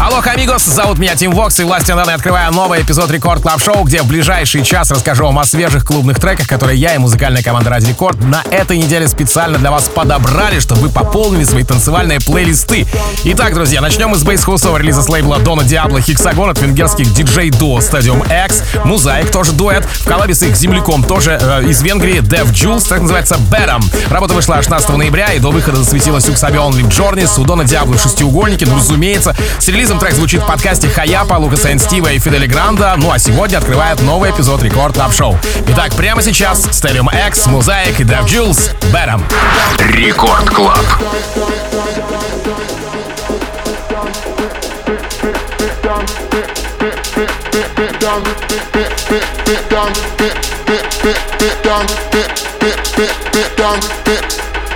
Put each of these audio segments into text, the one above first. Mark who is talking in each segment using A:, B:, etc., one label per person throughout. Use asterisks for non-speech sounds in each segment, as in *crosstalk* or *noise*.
A: Алло, amigos, зовут меня Тим Вокс, и властью данной открываю новый эпизод Record Club Show, где в ближайший час расскажу вам о свежих клубных треках, которые я и музыкальная команда Радио Рекорд на этой неделе специально для вас подобрали, чтобы вы пополнили свои танцевальные плейлисты. Итак, друзья, начнем мы с bass house-ового релиза с лейбла Дона Диабло Hexagon от венгерских диджей-дуо Stadium X, Muzzaik, тоже дуэт, в коллабе с их земляком, тоже э, из Венгрии, Dev Jules, так называется Бэром. Работа вышла 16 ноября, и до выхода засветилась у Xabi Only Journeys, у Дона Диабло шестиугольники, ну, разумеется, с релизом релизом трек звучит в подкасте Хаяпа, Лукаса Эн Стива и Фидели Гранда. Ну а сегодня открывает новый эпизод Рекорд Клаб Шоу. Итак, прямо сейчас Stellium X, Mosaic и Dev Jules, Бэтом.
B: Рекорд Клаб.
C: Done, bit down, bit down, bit down, bit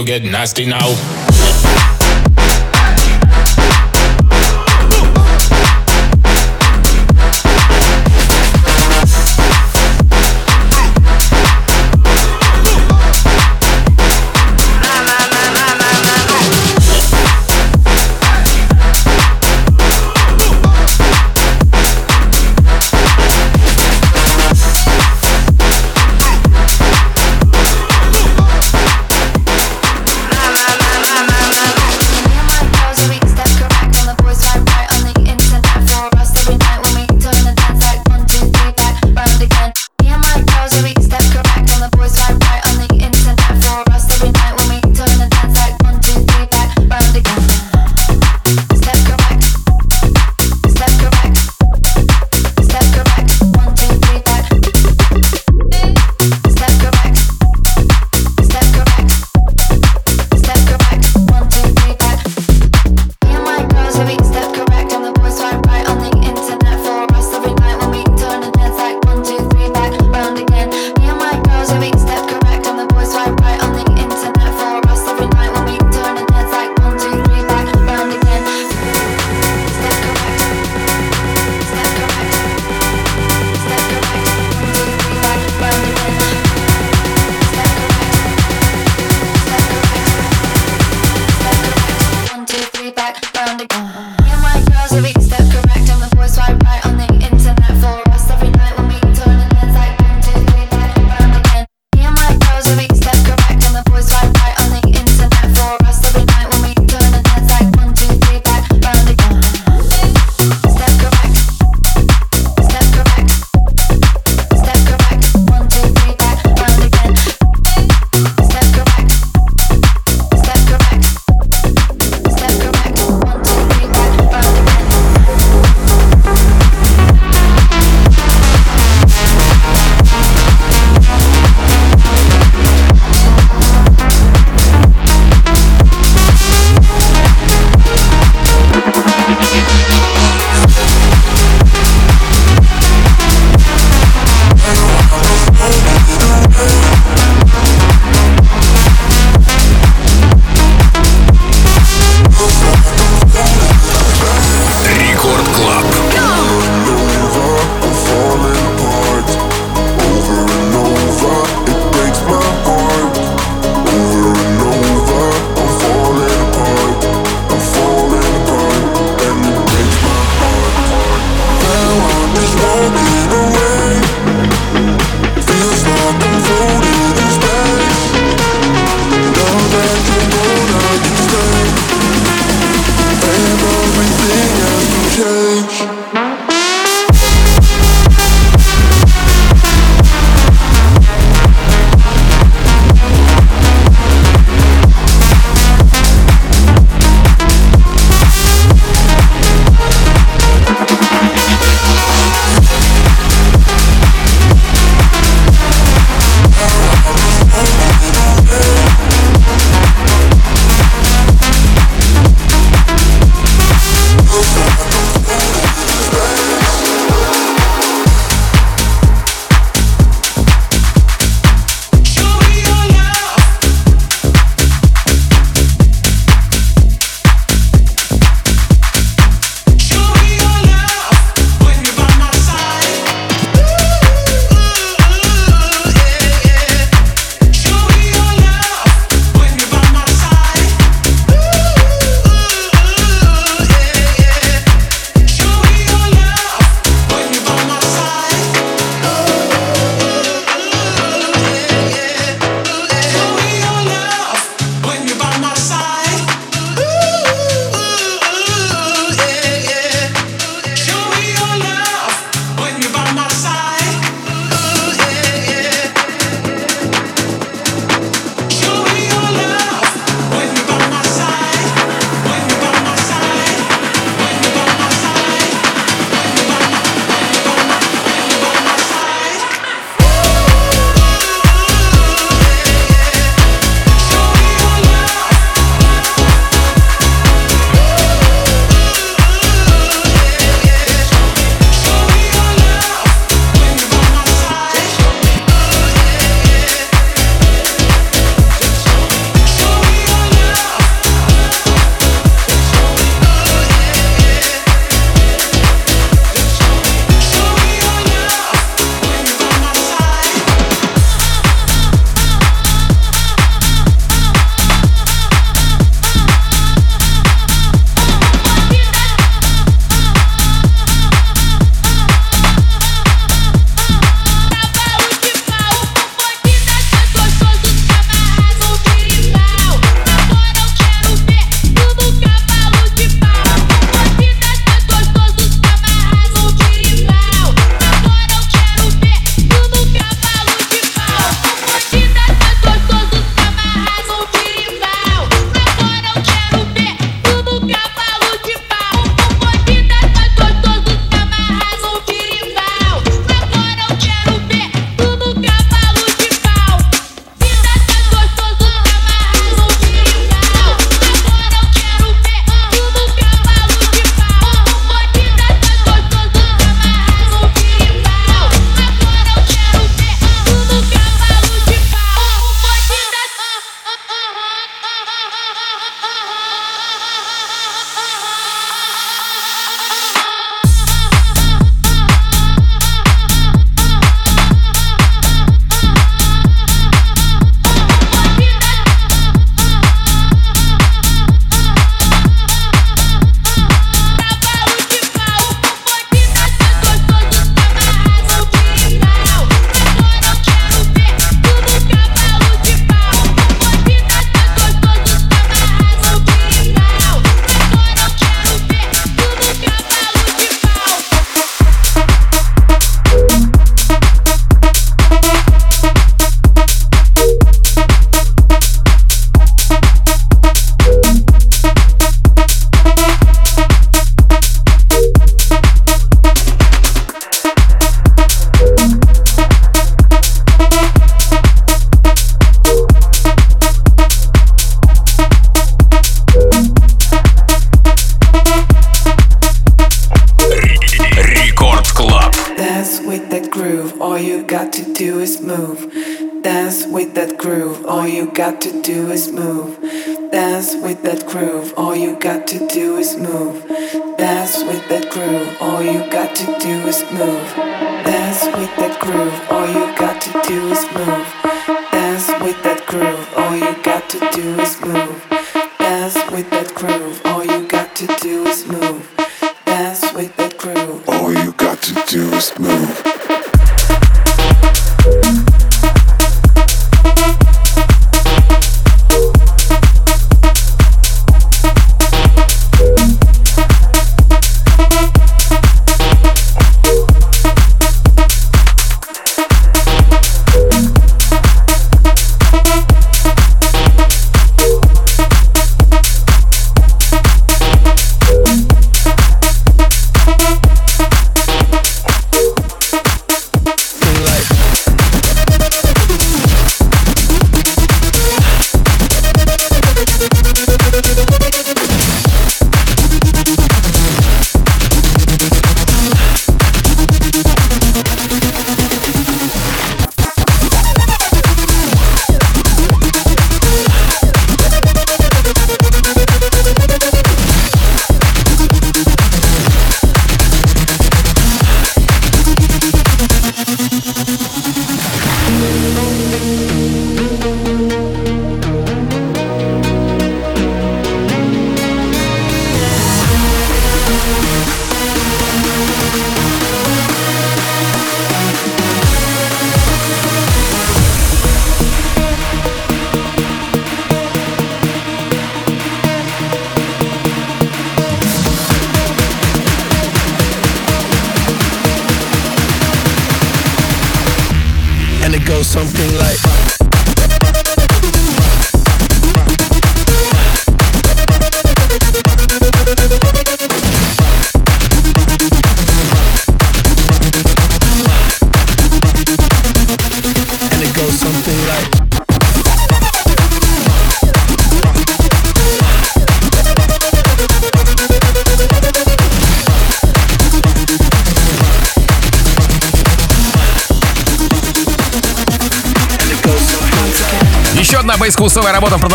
D: see you get nasty now.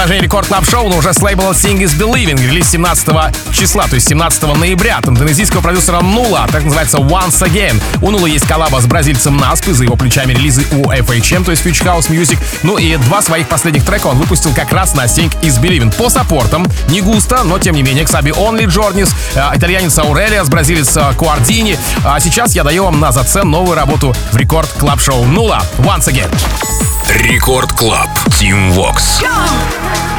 A: Продолжении рекорд клаб шоу но уже с лейбла Sing is Believing. Релиз 17 числа, то есть 17 ноября от индонезийского продюсера Нула, так называется Once Again. У Нула есть коллаба с бразильцем Насп, за его плечами релизы у FHM, то есть Future House Music. Ну и два своих последних трека он выпустил как раз на Sing is Believing. По саппортам, не густо, но тем не менее, Ксаби Only Джорнис, э, итальянец Аурелиас, бразилец э, Куардини. А сейчас я даю вам на зацен новую работу в рекорд клаб шоу Нула Once Again.
B: Рекорд Клаб. Team Vox.
E: once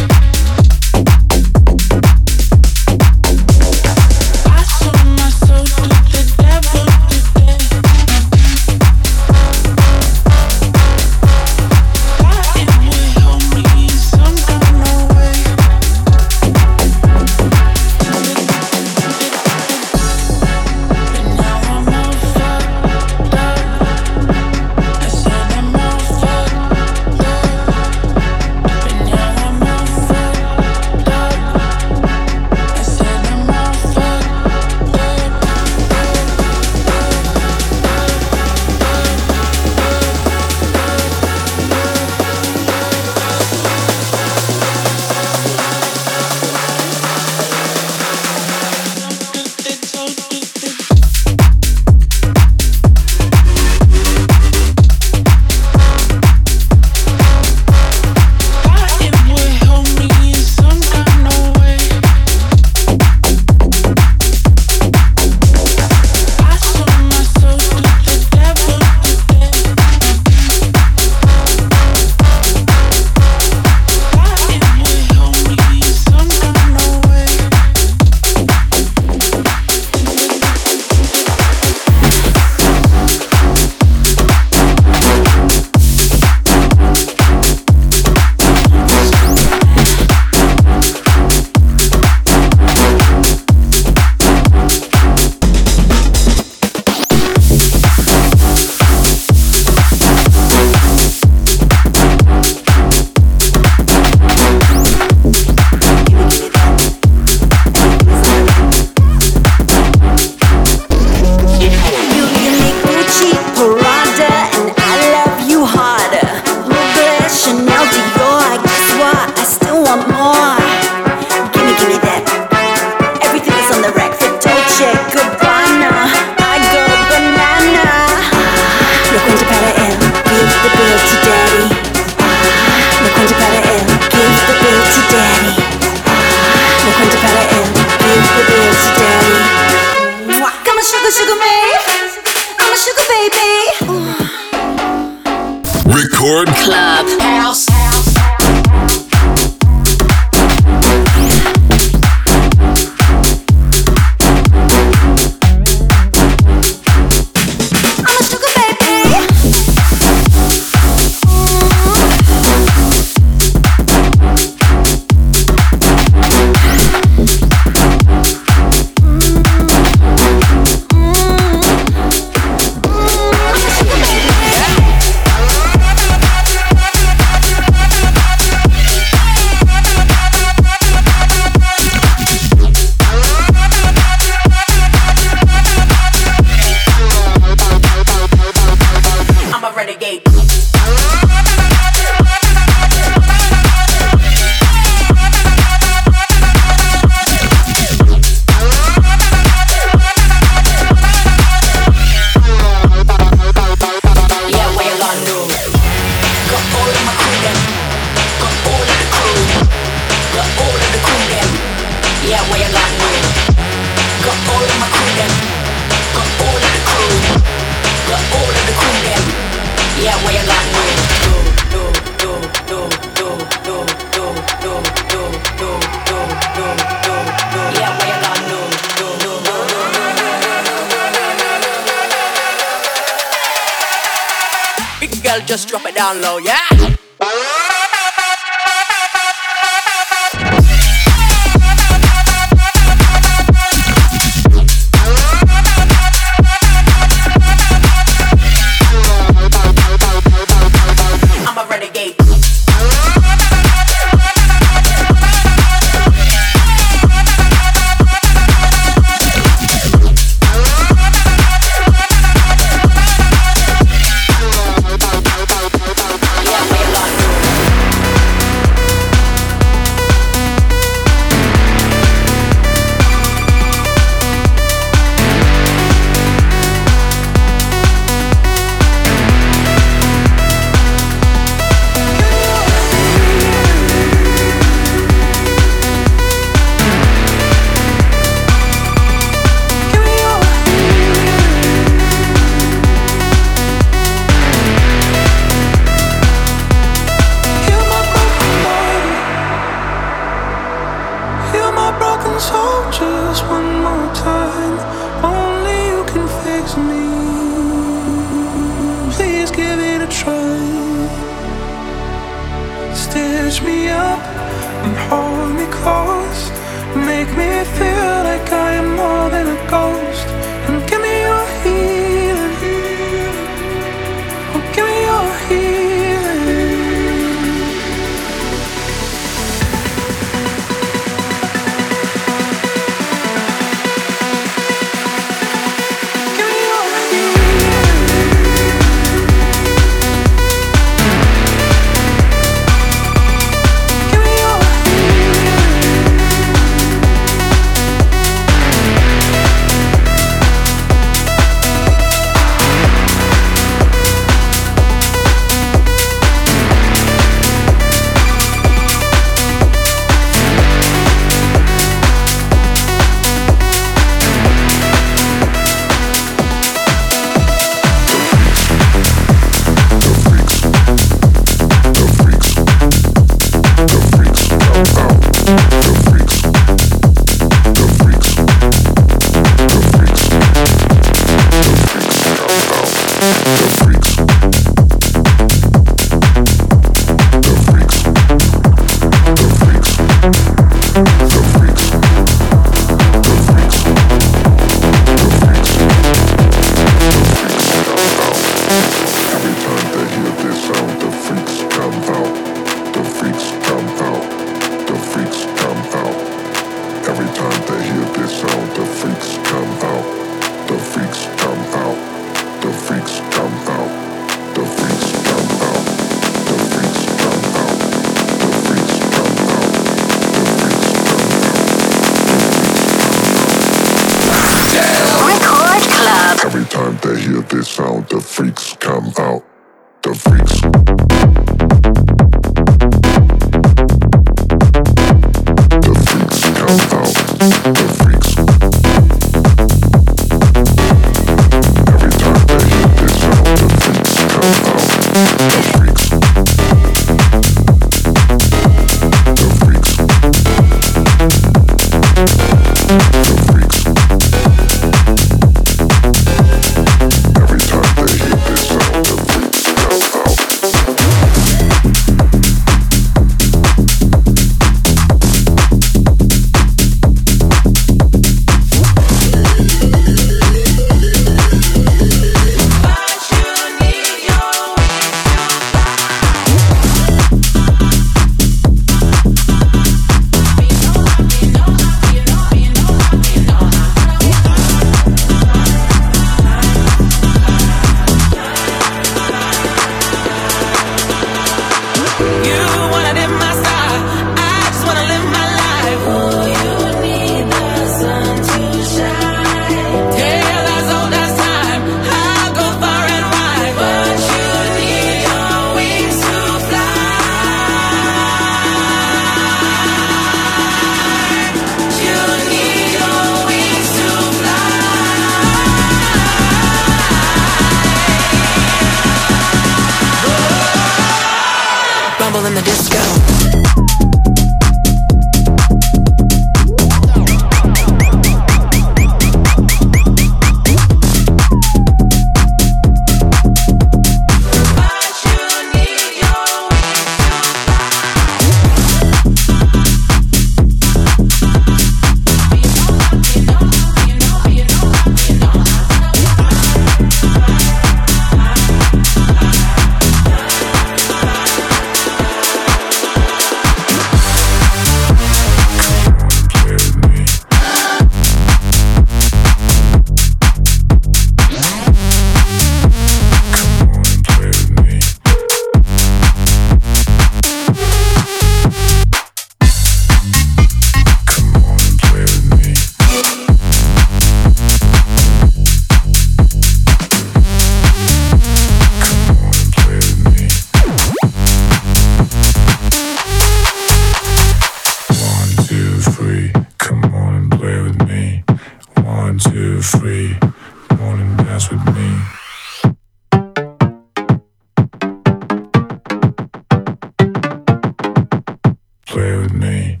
F: me.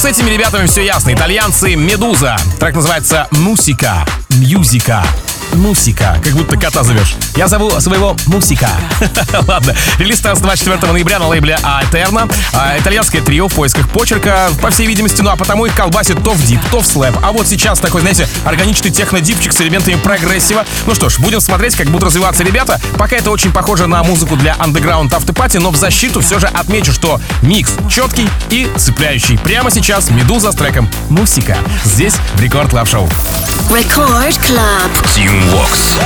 A: С этими ребятами все ясно. Итальянцы Медуза. Трек называется «Мусика». Мьюзика. Мусика. Как будто кота зовешь. Я зову своего Мусика. *laughs* Ладно. Релиз состоялся 24 ноября на лейбле Aeterna. А, итальянское трио в поисках почерка, по всей видимости, ну а потому их колбасит то в deep, то в slap. А вот сейчас такой, знаете, органичный техно-дипчик с элементами прогрессива. Ну что ж, будем смотреть, как будут развиваться ребята. Пока это очень похоже на музыку для андеграунд афтепати, но в защиту все же отмечу, что микс четкий и цепляющий. Прямо сейчас Медуза с треком Мусика. Здесь в Рекорд Клаб Шоу.
E: Record Club.
B: Team Vox.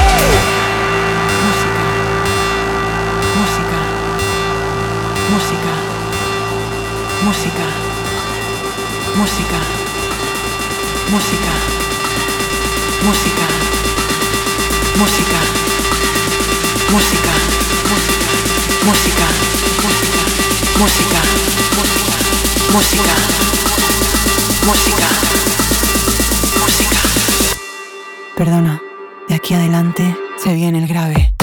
B: Música. Música. Música. Música. Música. Música. Música. Música. Música. Música. Música. Música. Música.
G: Perdona, de aquí adelante se viene el grave.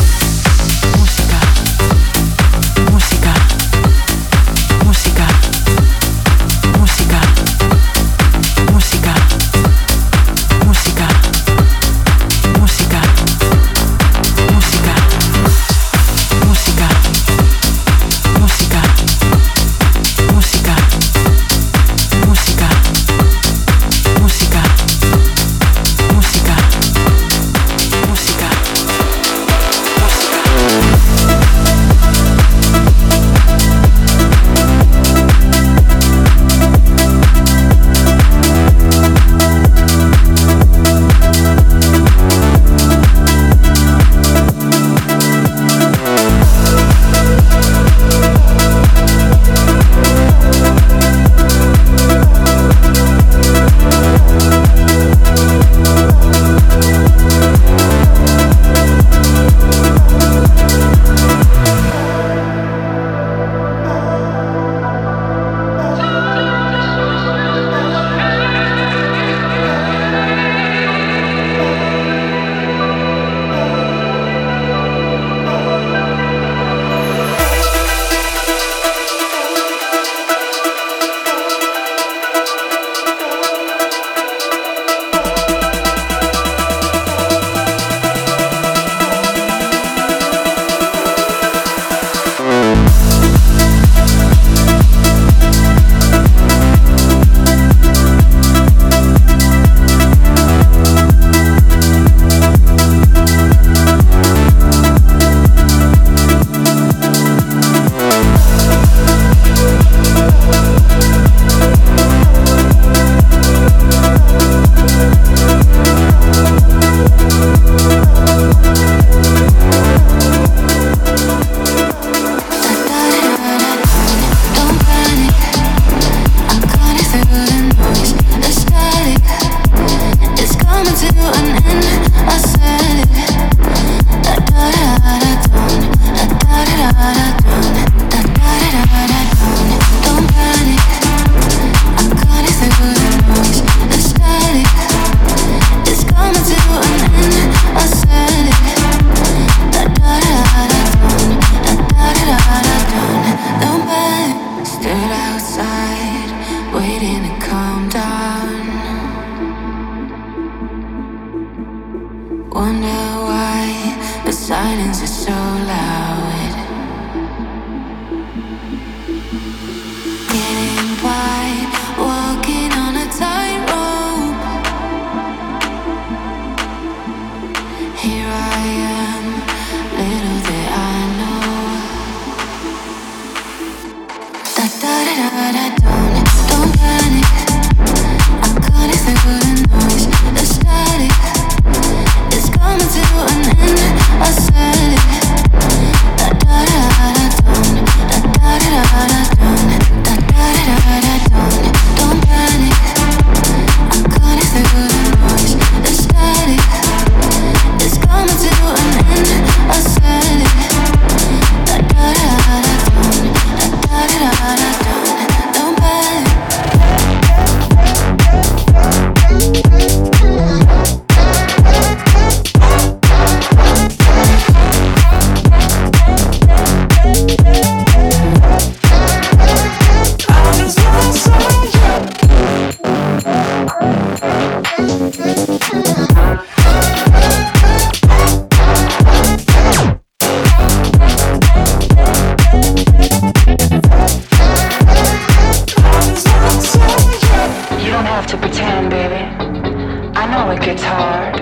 H: how it gets hard.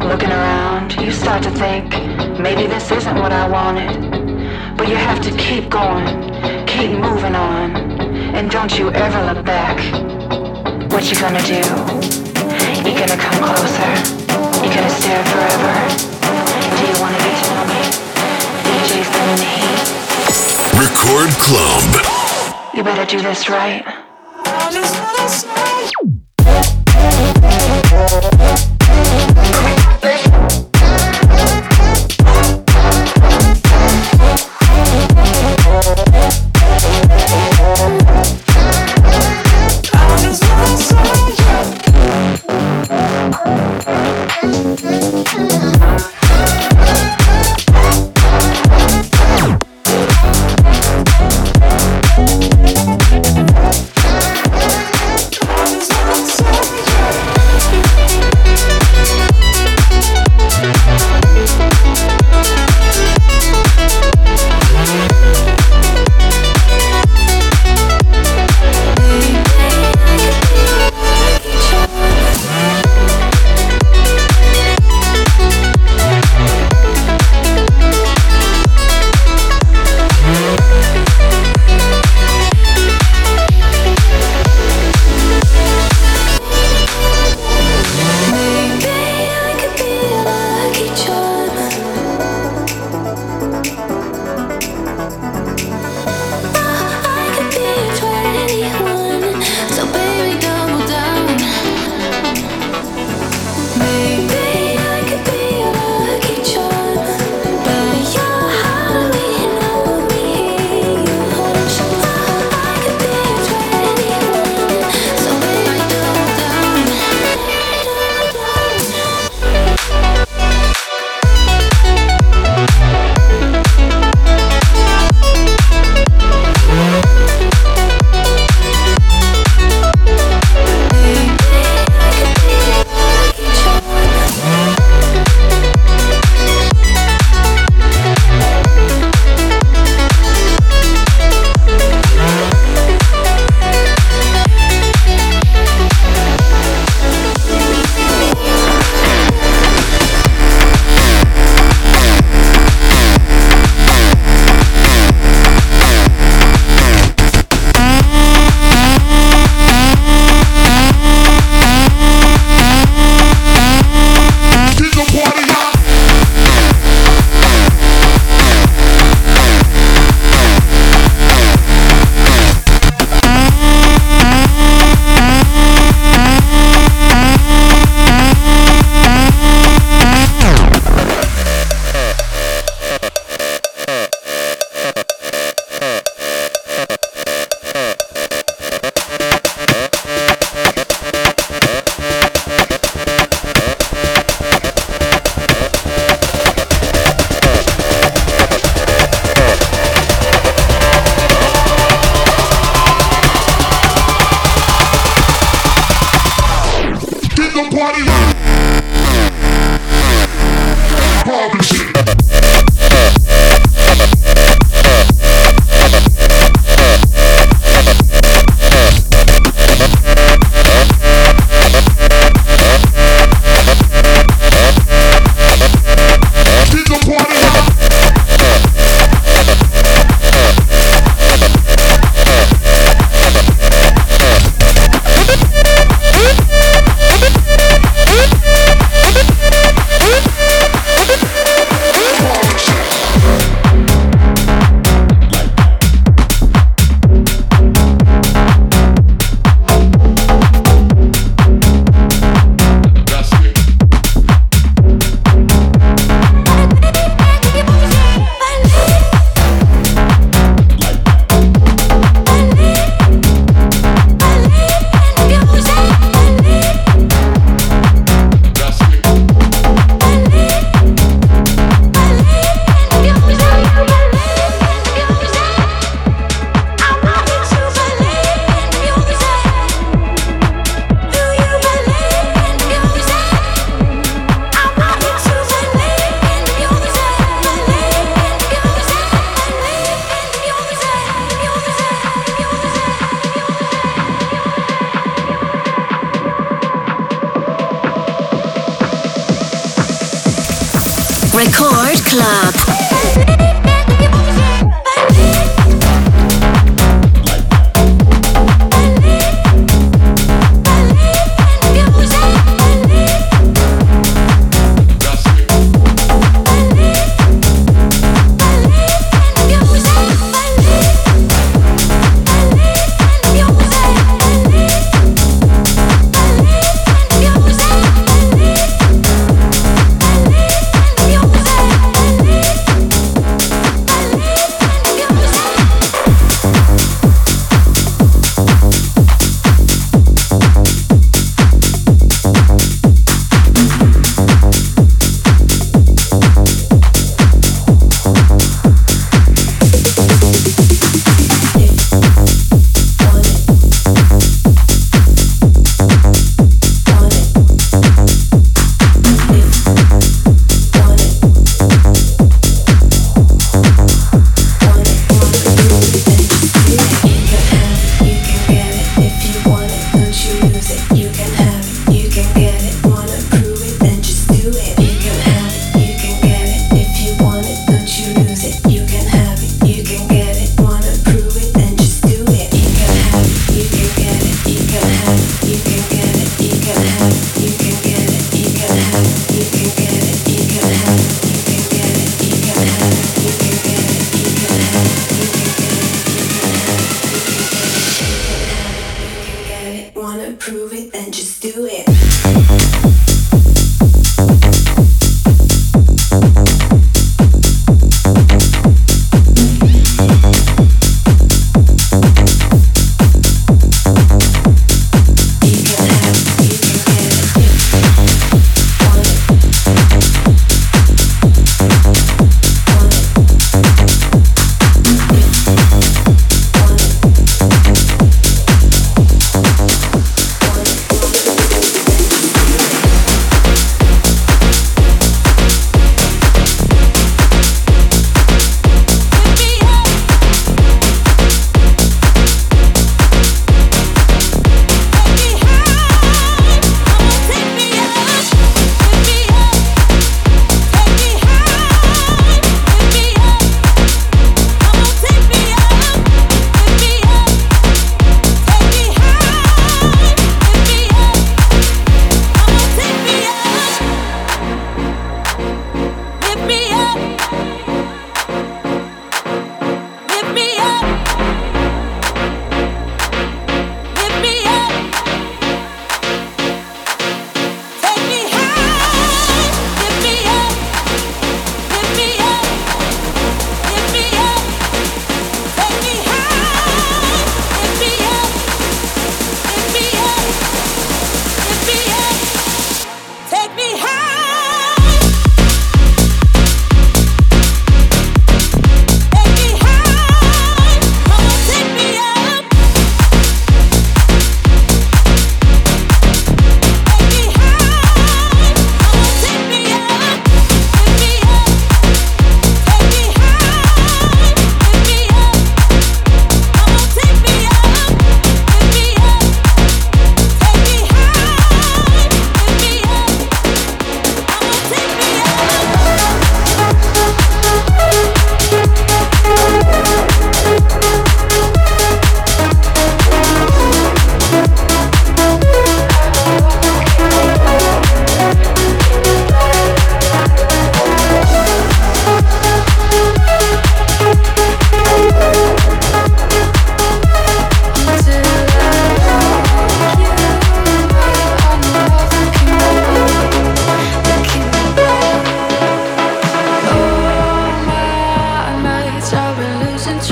H: Looking around, you start to think, maybe this isn't what I wanted. But you have to keep going, keep moving on, and don't you ever look back. What you gonna do? You gonna come closer? You gonna stare forever? Do you wanna get to know me? DJ's in the heat.
B: Record Club.
H: You better do this right.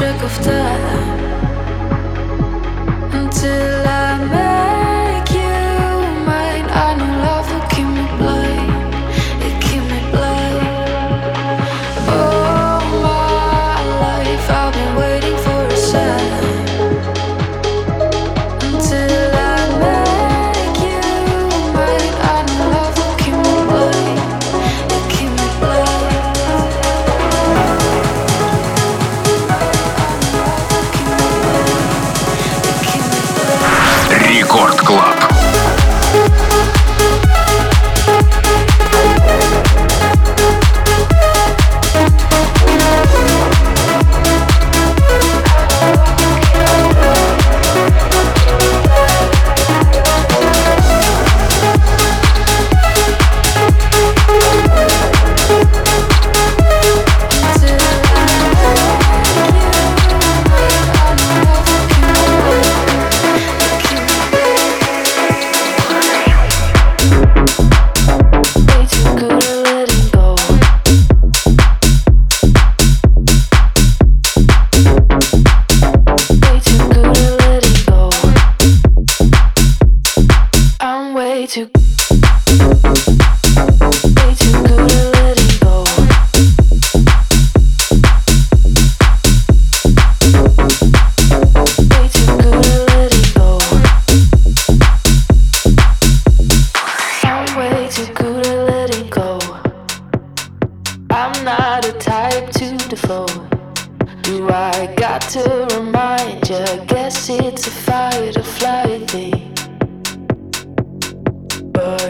I: trick of the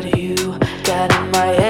J: you got in my head.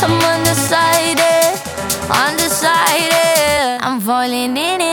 I: I'm undecided, undecided. I'm falling in it.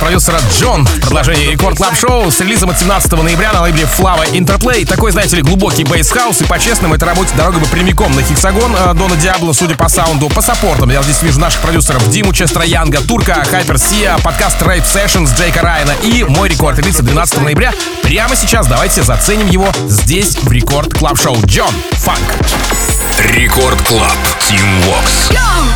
A: Продюсера Джон в продолжении Рекорд Клаб Шоу с релизом от 17 ноября на лейбле Flava Interplay. Такой, знаете ли, глубокий бейс-хаус, и по-честному это работе дорога бы прямиком на Хексагон э, Дона Диабло, судя по саунду, по саппортам. Я здесь вижу наших продюсеров Диму Честра Янга, Турка, Хайпер Сия, подкаст Rape Sessions Джейка Райана и мой рекорд релиз 12 ноября. Прямо сейчас давайте заценим его здесь в Рекорд Клаб Шоу. Джон, фанк.
B: Рекорд Клаб. Team Vox. ojos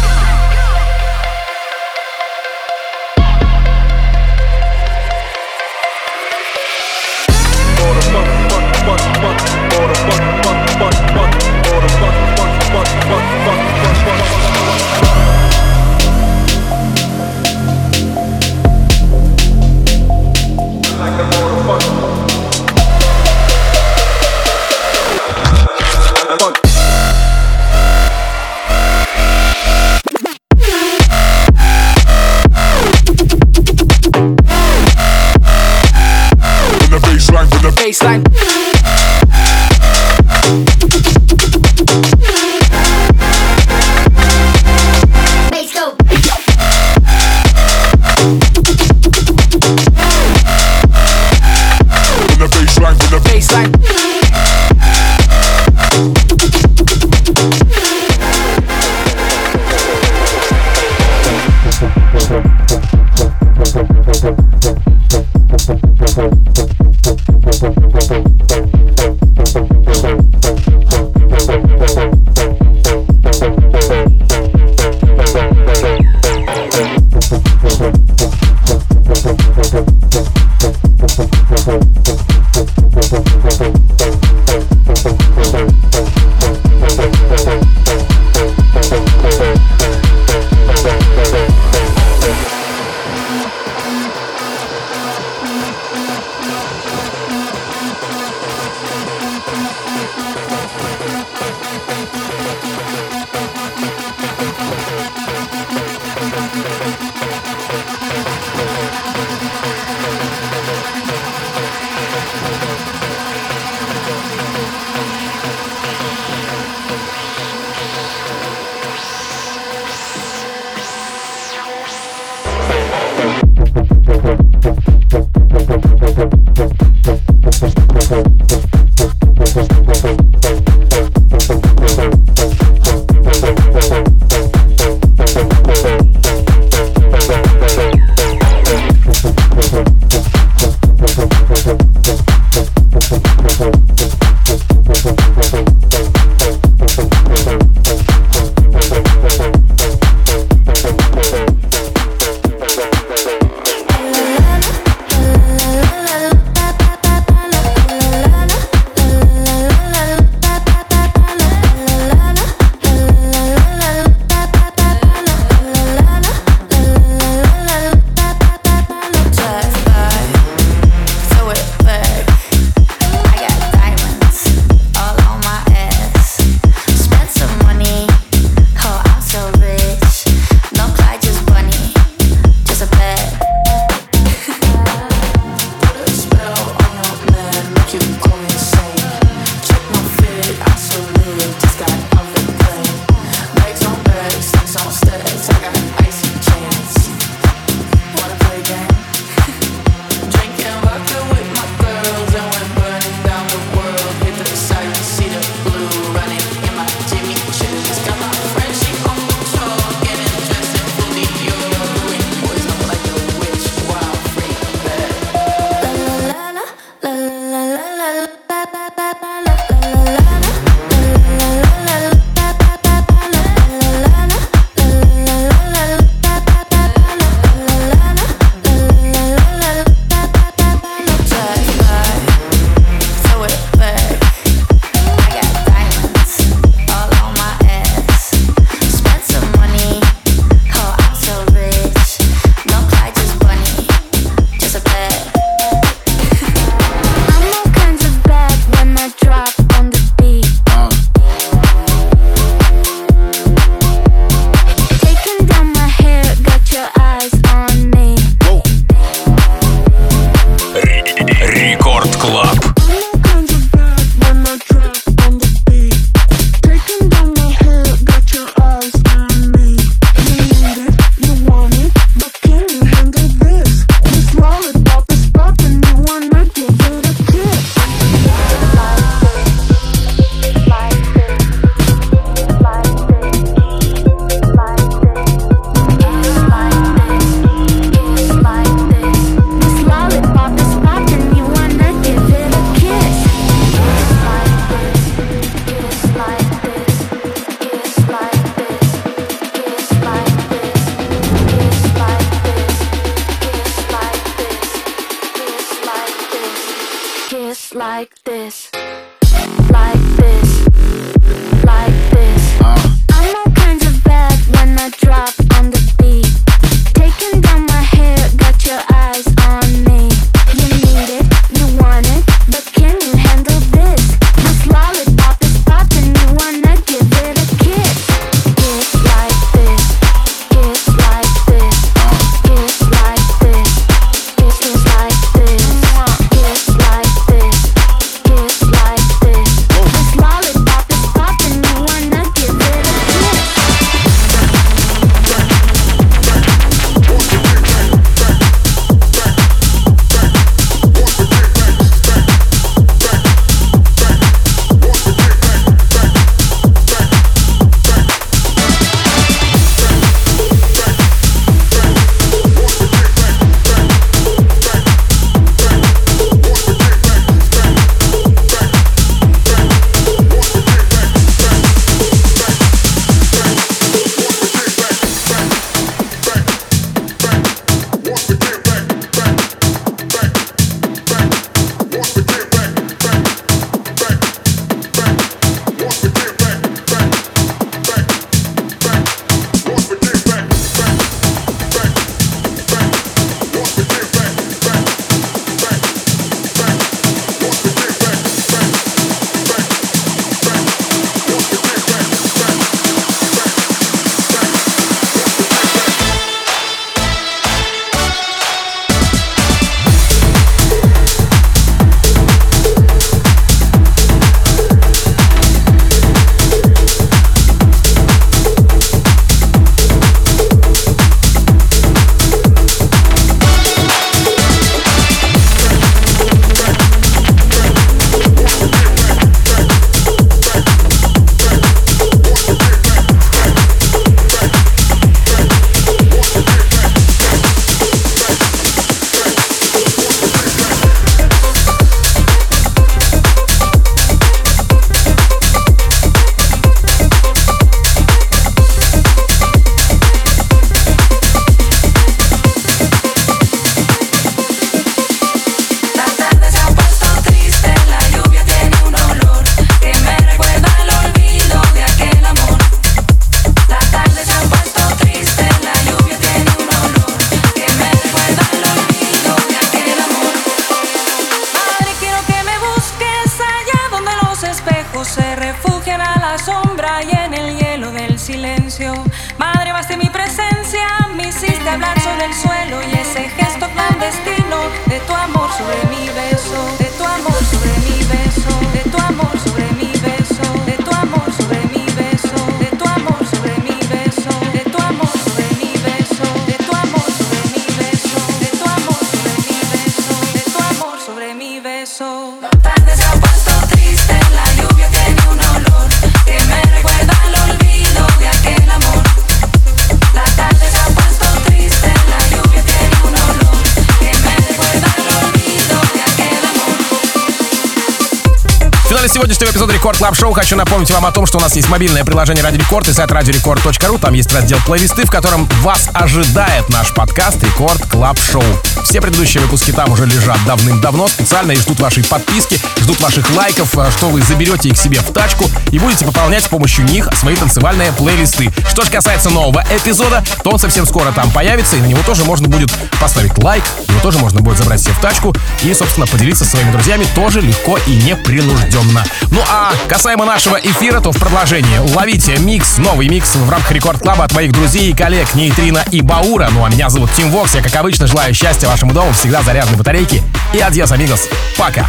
A: Финале сегодняшнего эпизода Record Club Show хочу напомнить вам о том, что у нас есть мобильное приложение Радио Рекорд и сайт радиорекорд.ру. Там есть раздел плейлисты, в котором вас ожидает наш подкаст Record Club Show. Все предыдущие выпуски там уже лежат давным-давно специально и ждут вашей подписки, ждут ваших лайков, э, что вы заберете их себе в тачку и будете пополнять с помощью них свои танцевальные плейлисты. Что же касается нового эпизода, то он совсем скоро там появится, и на него тоже можно будет поставить лайк, его тоже можно будет забрать себе в тачку и, собственно, поделиться со своими друзьями тоже легко и непринужденно. Ну а касаемо нашего эфира, то в продолжении ловите микс, новый микс в рамках Record Club а от моих друзей и коллег Нейтрина и Баура. Ну а меня зовут Тим Вокс, я как обычно желаю счастья вашему дому, всегда зарядной батарейки и adiós, amigos. Пока!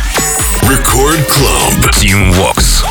B: Record Club. Team Vox.